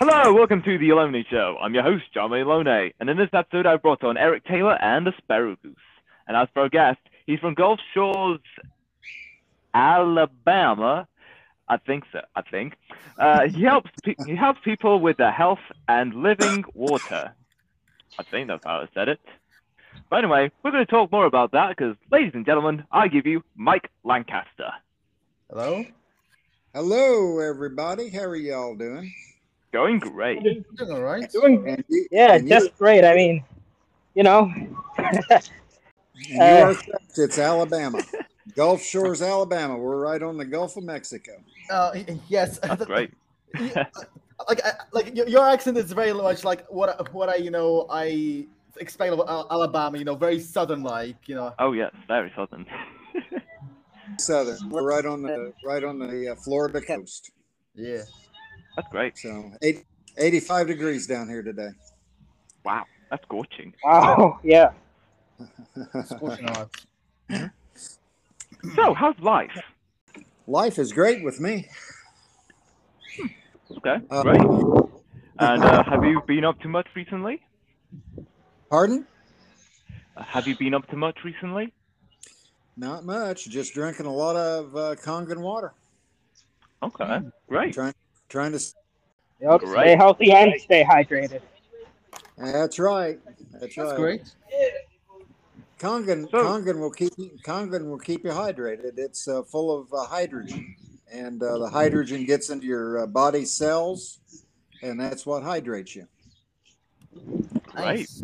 Hello, welcome to the Alone Show. I'm your host, John Malone, and in this episode, I brought on Eric Taylor and Goose. And as for our guest, he's from Gulf Shores, Alabama. I think so. I think uh, he helps pe- he helps people with their health and living water. I think that's how I said it. But anyway, we're going to talk more about that because, ladies and gentlemen, I give you Mike Lancaster. Hello? Hello, everybody. How are y'all doing? Going great. Doing all right. Doing yeah, and you- just great. I mean, you know, and you uh. It's Alabama, Gulf Shores, Alabama. We're right on the Gulf of Mexico. Uh, yes. That's great. Like, like your, your accent is very much like what I- what I you know I expect of Alabama. You know, very southern like. You know. Oh yes, very southern. Southern. We're right on the right on the uh, Florida coast. Yeah. That's great. So eight, 85 degrees down here today. Wow, that's scorching. wow, yeah. Scorching hot. So, how's life? Life is great with me. Okay, Uh, great. And uh, have you been up to much recently? Pardon? Uh, have you been up to much recently? Not much. Just drinking a lot of uh, Kangen water. Okay, great. Trying trying to. Yep. Great. Stay healthy and stay hydrated. That's right. That's, That's right. great. Kangen, So- Kangen will keep you- Kangen will keep you hydrated. It's uh, full of uh, hydrogen, and uh, the hydrogen gets into your uh, body cells, and that's what hydrates you. Great. Nice.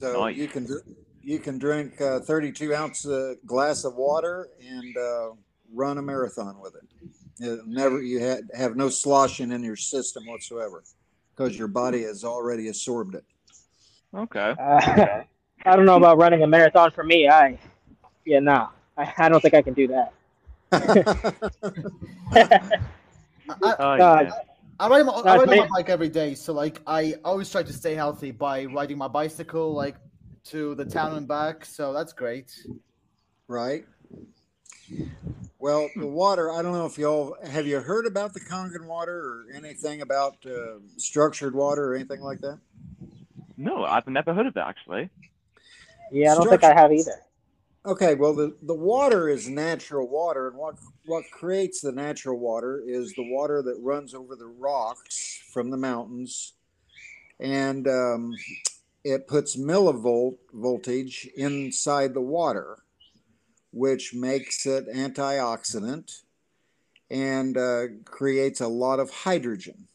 So Nice. you can dr- you can drink uh, 32 ounce uh, glass of water and uh, run a marathon with it. It never you ha- have no sloshing in your system whatsoever because your body has already absorbed it. Okay. Uh, I don't know about running a marathon for me. I, yeah, no, I, I don't think I can do that. I, I, Oh, Uh, yeah. I ride, my, I ride my bike every day, so like I always try to stay healthy by riding my bicycle like to the town and back. So that's great. right? Well, the water, I don't know if y'all have you heard about the Kangen water or anything about uh, structured water or anything like that? No, I've never heard of it actually. Yeah, I don't think I have either. Okay, well, the, the water is natural water, and what what creates the natural water is the water that runs over the rocks from the mountains, and um, it puts millivolt voltage inside the water, which makes it antioxidant and uh, creates a lot of hydrogen.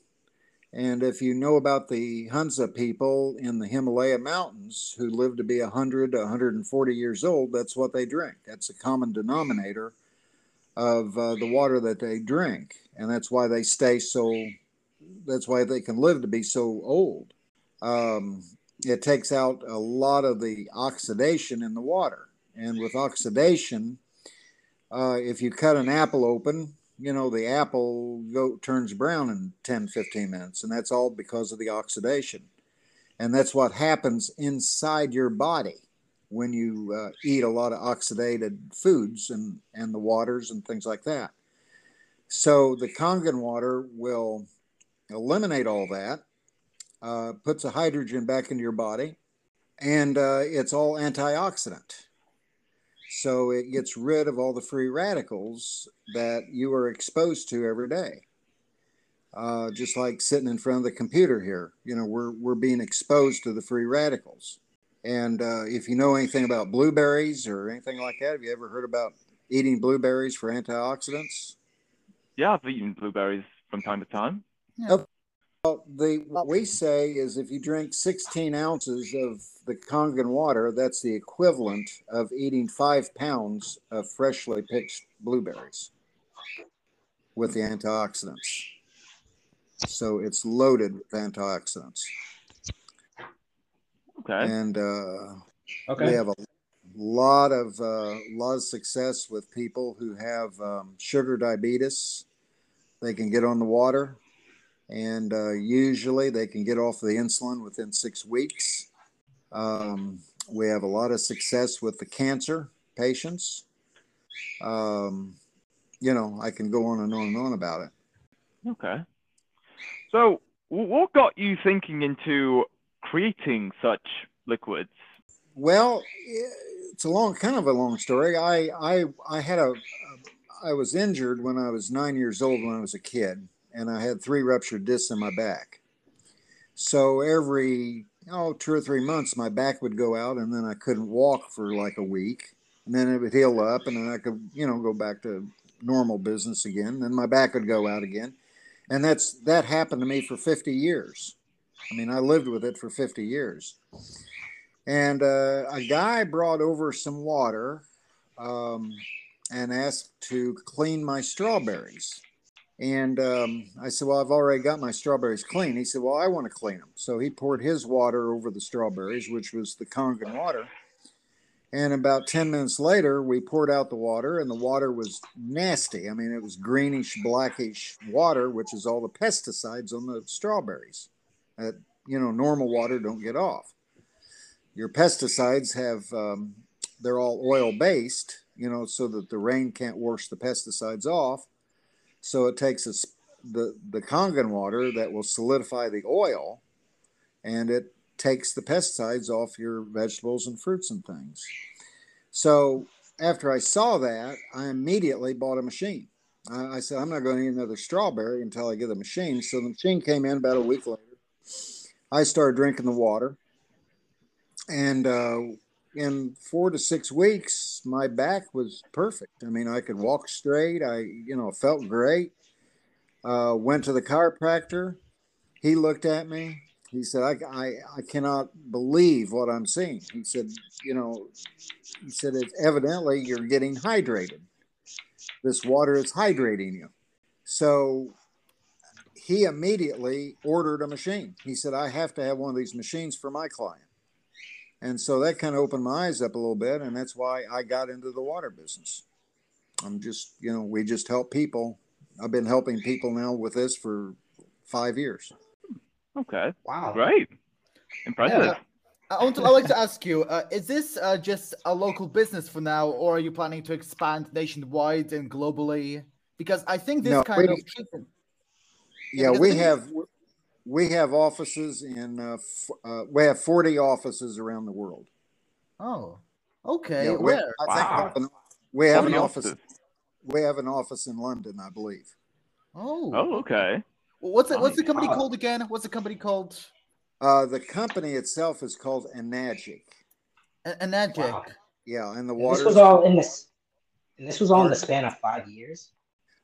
And if you know about the Hunza people in the Himalaya mountains who live to be 100 to 140 years old, that's what they drink. That's a common denominator of uh, the water that they drink. And that's why they stay so, that's why they can live to be so old. Um, it takes out a lot of the oxidation in the water. And with oxidation, uh, if you cut an apple open, you know the apple go turns brown in 10 15 minutes and that's all because of the oxidation. And that's what happens inside your body when you uh, eat a lot of oxidated foods and and the waters and things like that. So the kangen water will eliminate all that uh, puts a hydrogen back into your body and uh, it's all antioxidant so it gets rid of all the free radicals that you are exposed to every day. Uh, just like sitting in front of the computer here, you know, we're, we're being exposed to the free radicals. And uh, if you know anything about blueberries or anything like that, have you ever heard about eating blueberries for antioxidants? Yeah, I've eaten blueberries from time to time. Well, the what we say is if you drink 16 ounces of the Kangen water, that's the equivalent of eating five pounds of freshly picked blueberries with the antioxidants. So it's loaded with antioxidants, Okay. and uh, we have a lot of uh, lot of success with people who have um, sugar diabetes. They can get on the water, and uh, usually they can get off the insulin within six weeks. Um, we have a lot of success with the cancer patients. Um, you know, I can go on and on and on about it. Okay. So, what got you thinking into creating such liquids? Well, it's a long, kind of a long story. I, I, I had a, I was injured when I was nine years old when I was a kid, and I had three ruptured discs in my back. So every oh two or three months, my back would go out, and then I couldn't walk for like a week, and then it would heal up, and then I could you know go back to normal business again. Then my back would go out again, and that's that happened to me for 50 years. I mean, I lived with it for 50 years. And uh, a guy brought over some water um, and asked to clean my strawberries. And um, I said, Well, I've already got my strawberries clean. He said, Well, I want to clean them. So he poured his water over the strawberries, which was the Kangen water. And about 10 minutes later, we poured out the water, and the water was nasty. I mean, it was greenish, blackish water, which is all the pesticides on the strawberries that, you know, normal water don't get off. Your pesticides have, um, they're all oil based, you know, so that the rain can't wash the pesticides off. So it takes a, the, the Kangen water that will solidify the oil and it takes the pesticides off your vegetables and fruits and things. So after I saw that, I immediately bought a machine. I, I said, I'm not going to eat another strawberry until I get a machine. So the machine came in about a week later. I started drinking the water. And uh, in four to six weeks, my back was perfect. I mean, I could walk straight. I, you know, felt great. Uh, went to the chiropractor. He looked at me. He said, I, I, I cannot believe what I'm seeing. He said, you know, he said, it's evidently you're getting hydrated. This water is hydrating you. So he immediately ordered a machine. He said, I have to have one of these machines for my client. And so that kind of opened my eyes up a little bit. And that's why I got into the water business. I'm just, you know, we just help people. I've been helping people now with this for five years. Okay, Wow. great, impressive. Yeah. I want to, I'd like to ask you: uh, Is this uh, just a local business for now, or are you planning to expand nationwide and globally? Because I think this No, kind we- of treatment. Yeah, we the thing is- have we have offices in uh, f- uh, we have 40 offices around the world. Oh, okay. Yeah, we, Where? I think we Wow. have an, we have an office. offices. We have an office in London, I believe. Oh. Oh, okay. What's it? What's the company called again? What's the company called? Uh, the company itself is called Enagic. A- Enagic. Wow. Yeah, and the And water. this was all in this. And this was all in the span of five years.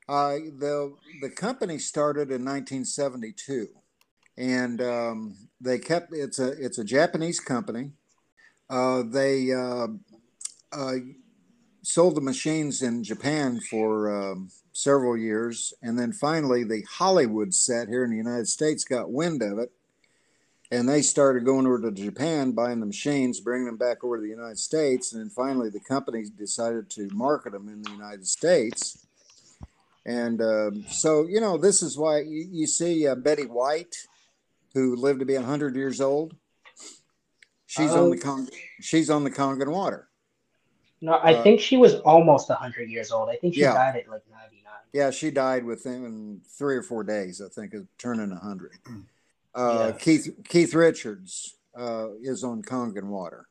Uh, the the company started in 1972, and um, they kept it's a it's a Japanese company. Uh, they uh, uh, sold the machines in Japan for um, several years, and then finally the Hollywood set here in the United States got wind of it, and they started going over to Japan, buying the machines, bringing them back over to the United States, and then finally the company decided to market them in the United States. And um, so, you know, this is why you, you see uh, Betty White, who lived to be 100 years old. She's on the Oh. Cong- she's on the Kangen water. No, I Uh, think she was almost hundred years old. I think she Yeah. died at like ninety nine. Yeah, she died within three or four days, I think, of turning 100. Uh, Yeah. Keith Keith Richards uh, is on Kangen water.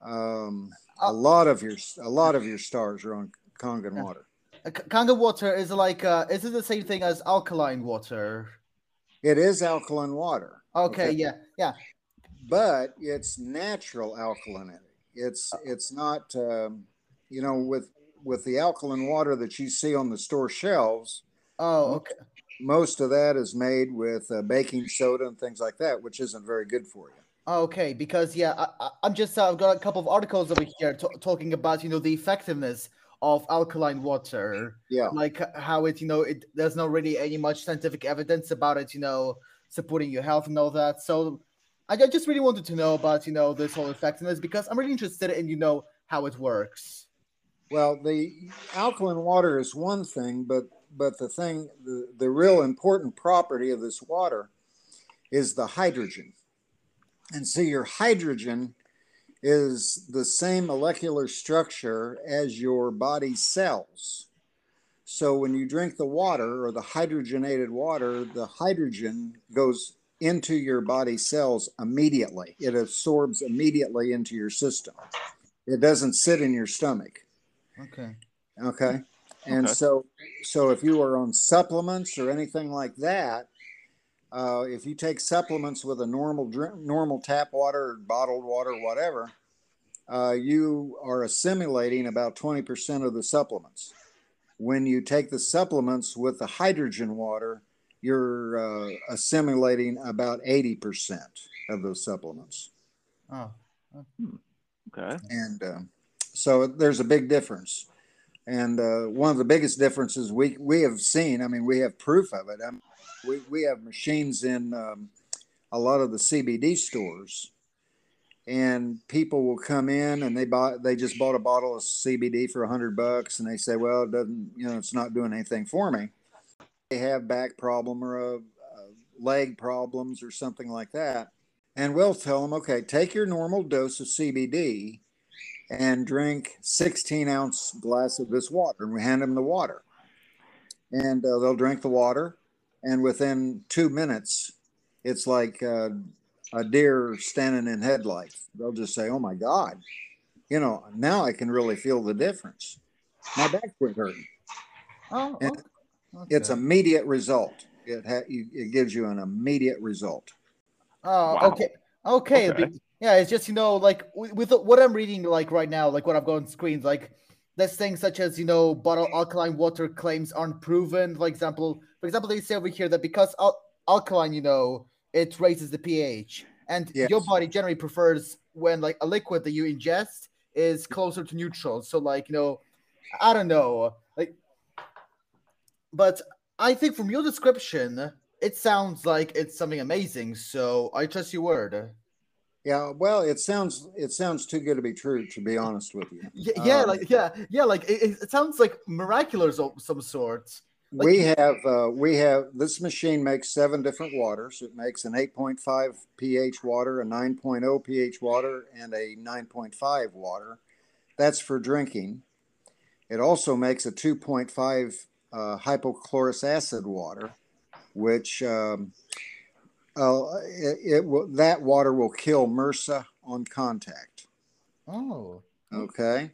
Um, a Uh, lot of your a lot of your stars are on Kangen Yeah. water. Uh, K- Kanga water is like uh, is it the same thing as alkaline water? It is alkaline water. Okay, yeah, yeah. but it's natural alkalinity. It's it's not um, you know with with the alkaline water that you see on the store shelves. Oh, okay. Most of that is made with uh, baking soda and things like that, which isn't very good for you. Okay, because yeah, I, I, I'm just uh, I've got a couple of articles over here t- talking about you know the effectiveness of alkaline water, Yeah, like how it you know it there's not really any much scientific evidence about it, you know, supporting your health and all that. So I, I just really wanted to know about you know this whole effectiveness because I'm really interested in you know how it works. well, the alkaline water is one thing, but but the thing the, the real important property of this water is the hydrogen. And see, your hydrogen is the same molecular structure as your body's cells. So when you drink the water or the hydrogenated water, the hydrogen goes into your body cells immediately. It absorbs immediately into your system. It doesn't sit in your stomach. Okay. Okay. And Okay. so, so if you are on supplements or anything like that, uh, if you take supplements with a normal drink, normal tap water, or bottled water, whatever, uh, you are assimilating about 20% of the supplements. When you take the supplements with the hydrogen water, you're uh, assimilating about 80% of those supplements. Oh. Okay. And uh, so there's a big difference. And uh, one of the biggest differences we, we have seen, I mean, we have proof of it. I mean, we, we have machines in um, a lot of the CBD stores, and people will come in and they bought they just bought a bottle of CBD for a hundred bucks, and they say, well, it doesn't, you know, it's not doing anything for me. They have back problem or a, a leg problems or something like that, and we'll tell them, okay, take your normal dose of CBD and drink 16 ounce glass of this water and we hand them the water and uh, they'll drink the water and within two minutes it's like uh, a deer standing in headlights they'll just say oh my god you know now i can really feel the difference my back quit hurting Oh. And okay. it's immediate result it, ha- it gives you an immediate result Oh, Wow. okay. Okay. Okay. Yeah, it's just you know, like with, what I'm reading, like right now, like what I've got on screens, like there's things such as you know, bottled mm-hmm. alkaline water claims aren't proven. For example, for example, they say over here that because al- alkaline, you know, it raises the pH, and your body generally prefers when like a liquid that you ingest is mm-hmm. closer to neutral. So like you know, I don't know, like, but I think from your description, it sounds like it's something amazing. So I trust your word. Yeah well it sounds it sounds too good to be true to be honest with you Yeah, yeah, Um, like yeah, yeah, like it, it it sounds like miraculous of some sort. Like- we have uh, we have this machine makes seven different waters. It makes an 8.5 pH water, a 9.0 pH water, and a 9.5 water. That's for drinking. It also makes a 2.5 uh, hypochlorous acid water, which um, uh, it, it will that water will kill MRSA on contact. Oh, Okay,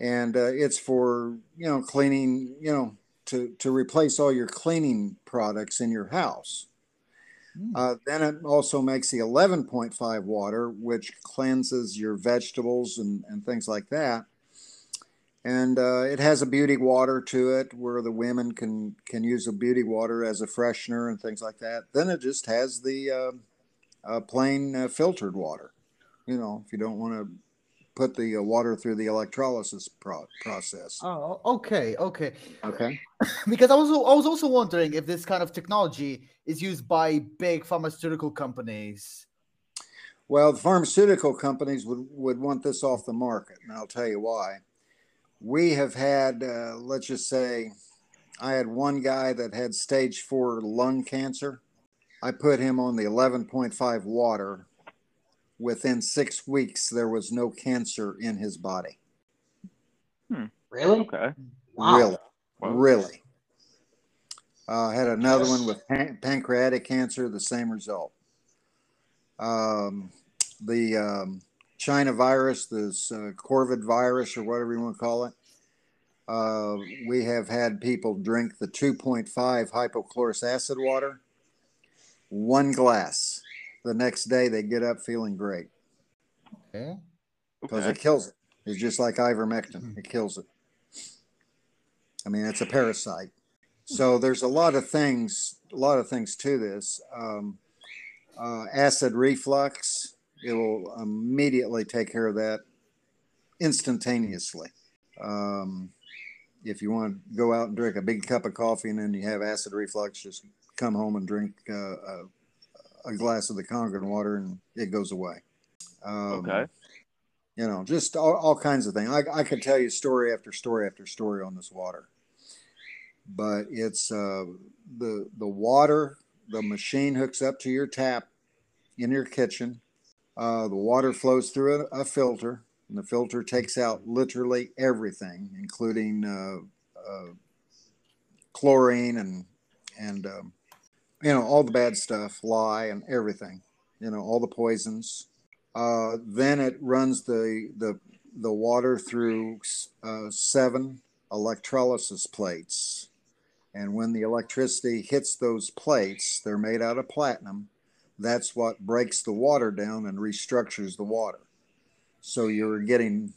and uh, it's for you know cleaning you know to to replace all your cleaning products in your house. Hmm. Uh, then it also makes the 11.5 water, which cleanses your vegetables and, and things like that. And uh, it has a beauty water to it, where the women can can use the beauty water as a freshener and things like that. Then it just has the uh, uh, plain uh, filtered water. You know, if you don't want to put the uh, water through the electrolysis pro- process. oh, okay, okay. Okay. Because I was I was also wondering if this kind of technology is used by big pharmaceutical companies. Well, the pharmaceutical companies would, would want this off the market, and I'll tell you why. We have had, uh, let's just say, I had one guy that had stage four lung cancer. I put him on the 11.5 water. Within six weeks, there was no cancer in his body. Really? Okay. Wow. Really, Wow. really. Uh, had another one with pan- pancreatic cancer, the same result. Um, the um, China virus, this uh, Corvid virus, or whatever you want to call it. Uh, we have had people drink the 2.5 hypochlorous acid water, one glass. The next day, they get up feeling great Okay. because Okay. it kills it. It's just like ivermectin, it kills it. I mean, it's a parasite. So there's a lot of things, a lot of things to this. Um, uh, acid reflux, it will immediately take care of that instantaneously. Um, if you want to go out and drink a big cup of coffee and then you have acid reflux, just come home and drink uh, a, a glass of the Kangen water and it goes away. Um, Okay. you know, just all, all kinds of things. I, I could tell you story after story after story on this water, but it's uh, the the water. The machine hooks up to your tap in your kitchen. Uh, the water flows through a, a filter, and the filter takes out literally everything, including uh, uh, chlorine and and um, you know all the bad stuff, lye and everything. You know all the poisons. Uh, then it runs the the the water through uh, seven electrolysis plates, and when the electricity hits those plates, they're made out of platinum. That's what breaks the water down and restructures the water. So you're getting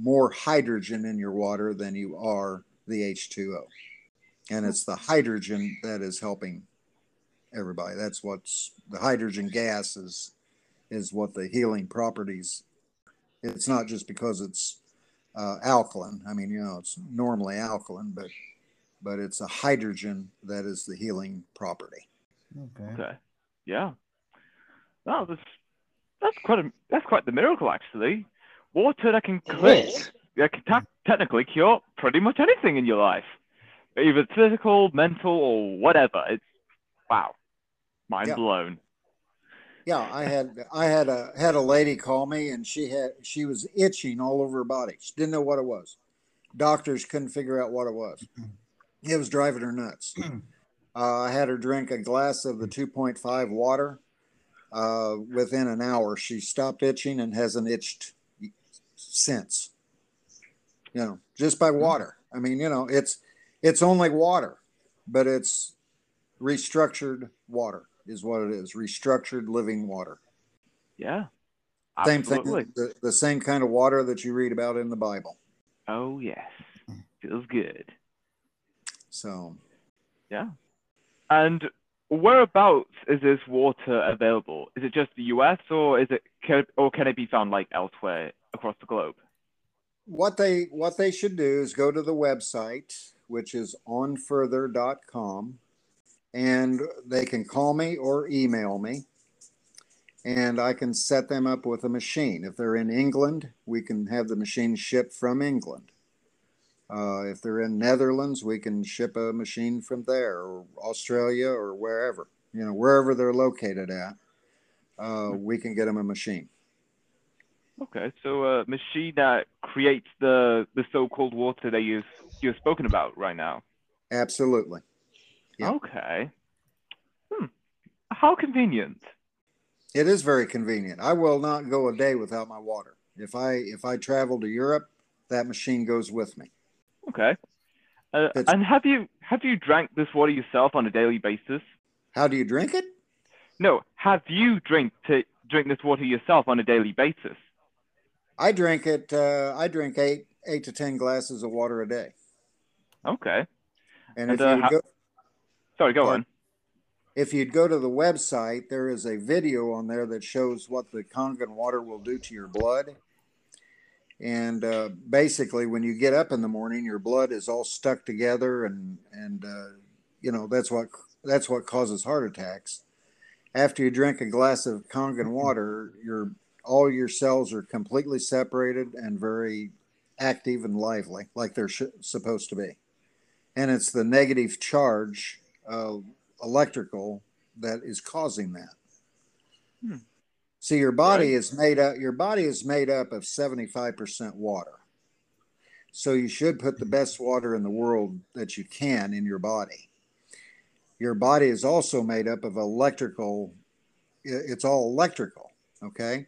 more hydrogen in your water than you are the H2O. And it's the hydrogen that is helping everybody. That's what's the hydrogen gas is is what the healing properties. It's not just because it's uh, alkaline. I mean, you know, it's normally alkaline, but but it's a hydrogen that is the healing property. Okay. Okay. Yeah. No, that's that's quite a that's quite the miracle actually. Water that can clear, that can ta- technically cure pretty much anything in your life, either physical, mental, or whatever. It's wow, mind Yeah. blown. Yeah, I had I had a had a lady call me and she had she was itching all over her body. She didn't know what it was. Doctors couldn't figure out what it was. It was driving her nuts. Uh, I had her drink a glass of the 2.5 water. Uh, within an hour, she stopped itching and hasn't itched since. You know, just by water. I mean, you know, it's it's only water, but it's restructured water is what it is. Restructured living water. Yeah. Same Absolutely. thing, the, the same kind of water that you read about in the Bible. Oh yes, feels good. So, Yeah. And whereabouts is this water available? Is it just the U.S. or is it can, or can it be found like elsewhere across the globe? what they what they should do is go to the website, which is onfurther.com, and they can call me or email me, and I can set them up with a machine. If they're in England, we can have the machine shipped from England. Uh, if they're in Netherlands, we can ship a machine from there, or Australia, or wherever you know wherever they're located at. Uh, we can get them a machine. Okay, so a machine that creates the the so-called water that you you've spoken about right now. Absolutely. Yeah. Okay. Hmm. How convenient. It is very convenient. I will not go a day without my water. If I if I travel to Europe, that machine goes with me. Okay. Uh, and have you have you drank this water yourself on a daily basis? How do you drink it? No. Have you drink to drink this water yourself on a daily basis? I drink it. Uh, I drink eight eight to ten glasses of water a day. Okay. And, And, if uh, you how- go Sorry, go on. if you'd go to the website, there is a video on there that shows what the Kangen water will do to your blood. And uh, basically, when you get up in the morning, your blood is all stuck together, and and uh, you know that's what that's what causes heart attacks. After you drink a glass of Kangen water, your all your cells are completely separated and very active and lively, like they're sh- supposed to be. And it's the negative charge, uh, electrical, that is causing that. Hmm. See, your body Right. is made up. Your body is made up of seventy-five percent water. So you should put the best water in the world that you can in your body. Your body is also made up of electrical. It's all electrical. Okay.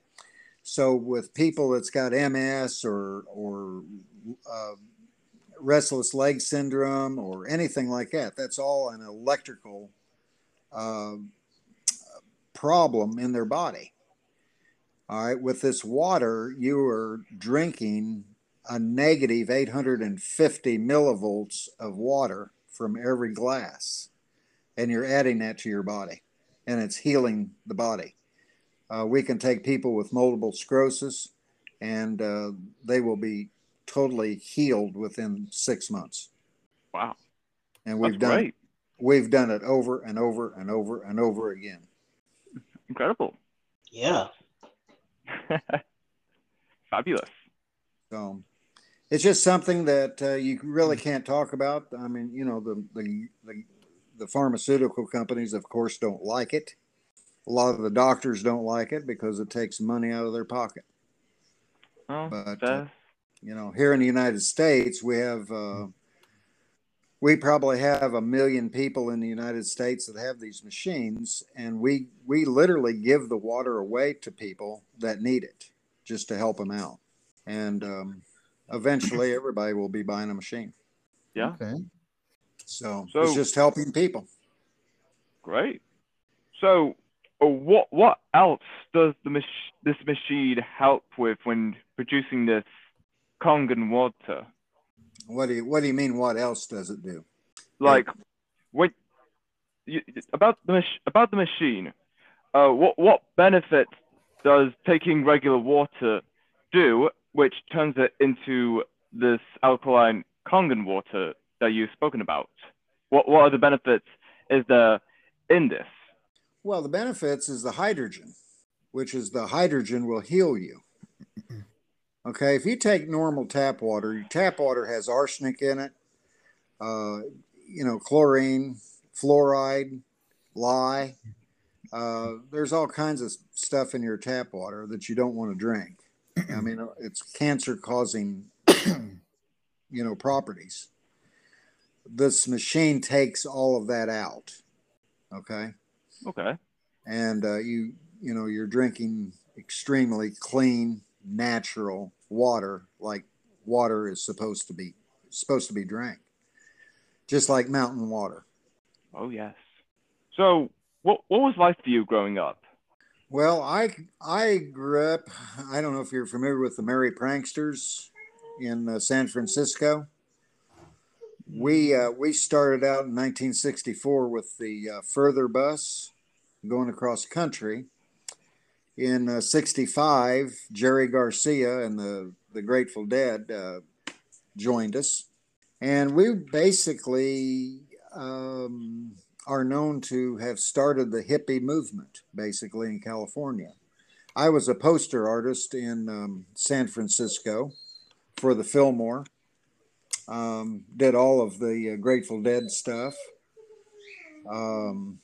So with people that's got MS or or uh, restless leg syndrome or anything like that, that's all an electrical uh, problem in their body. All right, with this water, you are drinking a negative 850 millivolts of water from every glass, and you're adding that to your body, and it's healing the body. Uh, we can take people with multiple sclerosis, and uh, they will be totally healed within six months. Wow. And we've done great. we've done it over and over and over and over again. Incredible. Yeah. Fabulous. So it's just something that uh, you really can't talk about. I mean, you know, the, the the the pharmaceutical companies, of course, don't like it. A lot of the doctors don't like it because it takes money out of their pocket. Oh, But, uh, You know, here in the United States, we have uh, we probably have a million people in the United States that have these machines, and we we literally give the water away to people that need it just to help them out. And um, eventually, everybody will be buying a machine. Yeah. Okay. So, So- it's just helping people. Great. So, uh, what what else does the mach- this machine help with when producing this Kangen water? What do you What do you mean? What else does it do? Like, when you, about the mach- about the machine, uh, what what benefit does taking regular water do, which turns it into this alkaline Kangen water that you've spoken about? What what are the benefits is there in this? Well, the benefits is the hydrogen, which is the hydrogen will heal you. Okay, if you take normal tap water, your tap water has arsenic in it, uh, you know, chlorine, fluoride, lye. Uh, there's all kinds of stuff in your tap water that you don't want to drink. I mean, it's cancer causing, you know, properties. This machine takes all of that out. Okay Okay. and uh, you you know you're drinking extremely clean natural water like water is supposed to be supposed to be drank just like mountain water Oh yes. So, what what was life for you growing up? well i i grew up i don't know if you're familiar with the merry pranksters in uh, san francisco we uh, we started out in 1964 with the uh, further bus going across country in uh, 65 jerry garcia and the the grateful dead uh, joined us. And we basically um, are known to have started the hippie movement basically in california. I was a poster artist in um, san francisco for the fillmore. Um, did all of the uh, grateful dead stuff. Um,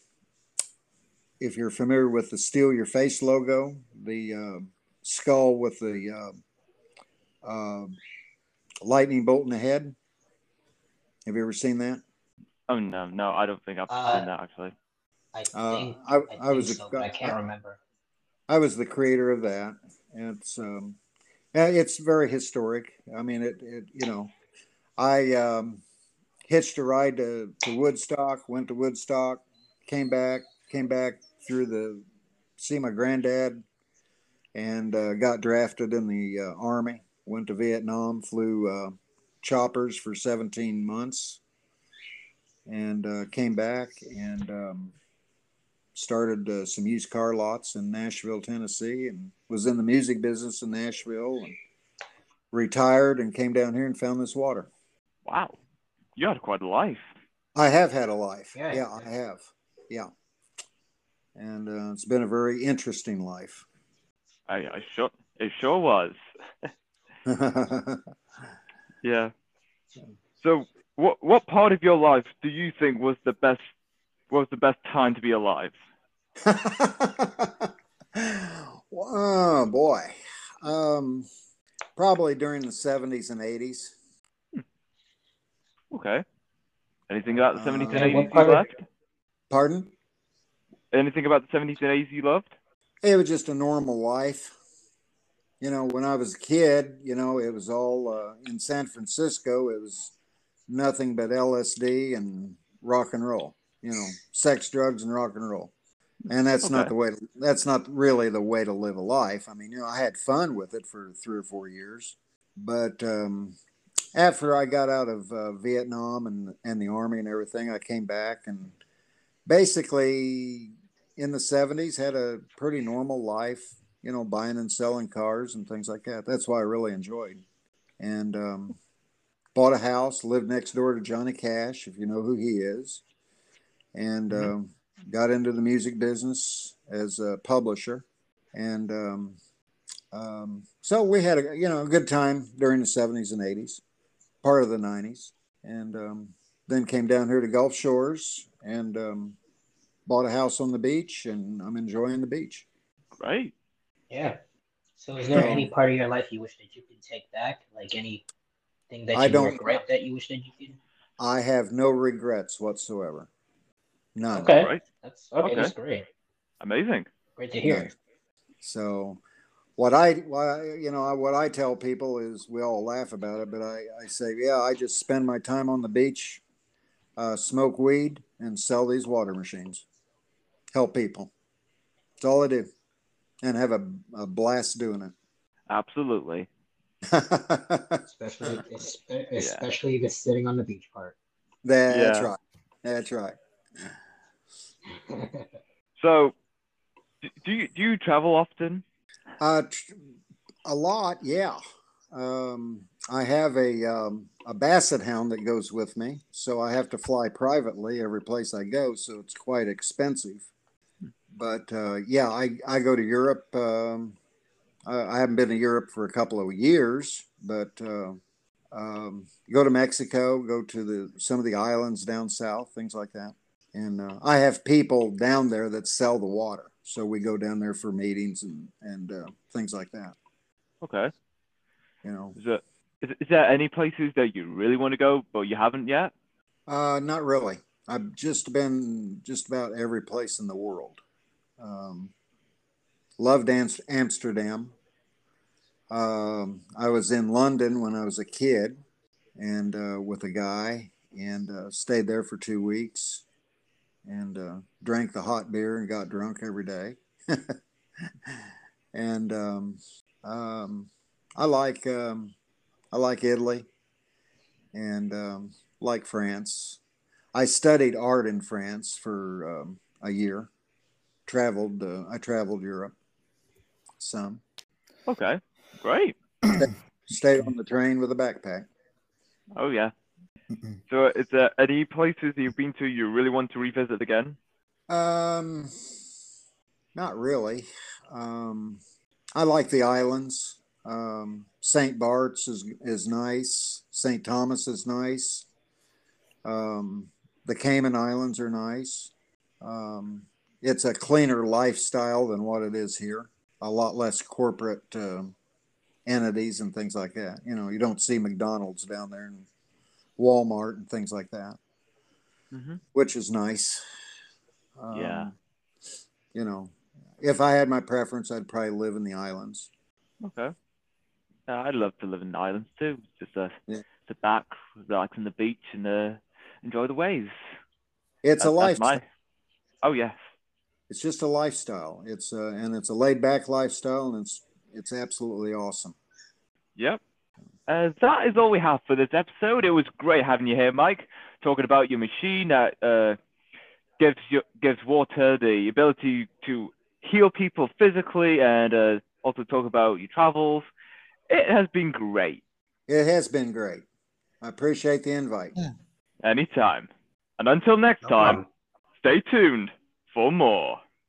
if you're familiar with the steal your face logo the uh, skull with the uh, uh, lightning bolt in the head have you ever seen that Oh no, no, I don't think I've Uh, seen that actually. I Uh, think I- I, I was think so, but I can't remember. I was the creator of that. It's um, it's very historic. I mean, it, it you know, I um, hitched a ride to, to Woodstock, went to Woodstock, came back, came back through the see my granddad, and uh, got drafted in the uh, army. Went to Vietnam, flew uh, choppers for 17 months, and uh, came back and. Um, started uh, some used car lots in Nashville, Tennessee, and was in the music business in Nashville and retired and came down here and found this water. Wow, you had quite a life. I have had a life. Yeah. Yeah, I have. Yeah. And uh, it's been a very interesting life. I, I sure it sure was. Yeah. So, what what part of your life do you think was the best was the best time to be alive? oh, boy. Um, probably during the 70s and 80s. Okay. Anything about the Uh, seventies and eighties you part? Pardon? Anything about the seventies and eighties you loved? It was just a normal life. You know, when I was a kid, you know, it was all uh, in San Francisco. It was nothing but LSD and rock and roll. You know, sex, drugs, and rock and roll. And that's not the way. To, that's not really the way to live a life. I mean, you know, I had fun with it for three or four years, but um, after I got out of uh, Vietnam and and the army and everything, I came back and basically in the 70s had a pretty normal life you know buying and selling cars and things like that. That's why i really enjoyed. And um, bought a house lived next door to johnny cash if you know who he is. And Mhm. um, got into the music business as a publisher. And um, um, so we had a you know a good time during the 70s and 80s part of the 90s and um, then came down here to gulf shores and um, bought a house on the beach and i'm enjoying the beach Great. Yeah. So, is there So- any part of your life you wish that you could take back? Like anything that I don't- regret that you wish that you could? I have no regrets whatsoever. None. Okay. Right. That's okay. Okay. That's great. Amazing. Great to hear. None. So, what I, what you know, what I tell people is, we all laugh about it, but I, I say, yeah, I just spend my time on the beach, uh, smoke weed, and sell these water machines, help people. That's all I do, and have a, a blast doing it. Absolutely. Especially, espe- especially the sitting on the beach part. That's Yeah. right. That's right. So, do you do you travel often? Uh, tr- a lot, yeah. Um, I have a um, a basset hound that goes with me, so I have to fly privately every place I go, so it's quite expensive. But uh, yeah, I, I go to Europe. Um, I, I haven't been to Europe for a couple of years, but uh, um, go to Mexico, go to the some of the islands down south, things like that. And uh, I have people down there that sell the water, so we go down there for meetings and and uh, things like that. Okay. You know, Is there is, is there any places that you really want to go but you haven't yet? uh, not really. I've just been just about every place in the world. Um, loved Am- Amsterdam. Um, I was in London when I was a kid, and uh, with a guy, and uh, stayed there for two weeks, and uh, drank the hot beer and got drunk every day. and um, um, I like um, I like Italy, and um, like France. I studied art in France for um, a year. Traveled. Uh, I traveled Europe some. Okay. Great. Stayed on the train with a backpack. Oh yeah. So, is there any places you've been to you really want to revisit again? Um, not really. Um, I like the islands. Um, St. Bart's is is nice. St. Thomas is nice. Um, the Cayman Islands are nice. Um, it's a cleaner lifestyle than what it is here. A lot less corporate um entities and things like that. You know, you don't see McDonald's down there and Walmart and things like that, Mm-hmm. which is nice. Um, Yeah. You know, if I had my preference, I'd probably live in the islands. Okay. Yeah, I'd love to live in the islands too. Just uh, Yeah. sit back, relax on the beach, and uh, enjoy the waves. It's a That- that's lifestyle. my- Oh yes. It's just a lifestyle. It's a, and it's a laid back lifestyle, and it's it's absolutely awesome. Yep. Uh, that is all we have for this episode. It was great having you here, Mike, talking about your machine that uh, gives you, gives water the ability to heal people physically, and uh, also talk about your travels. It has been great. It has been great. I appreciate the invite. Anytime. And until next No time, problem. stay tuned for more.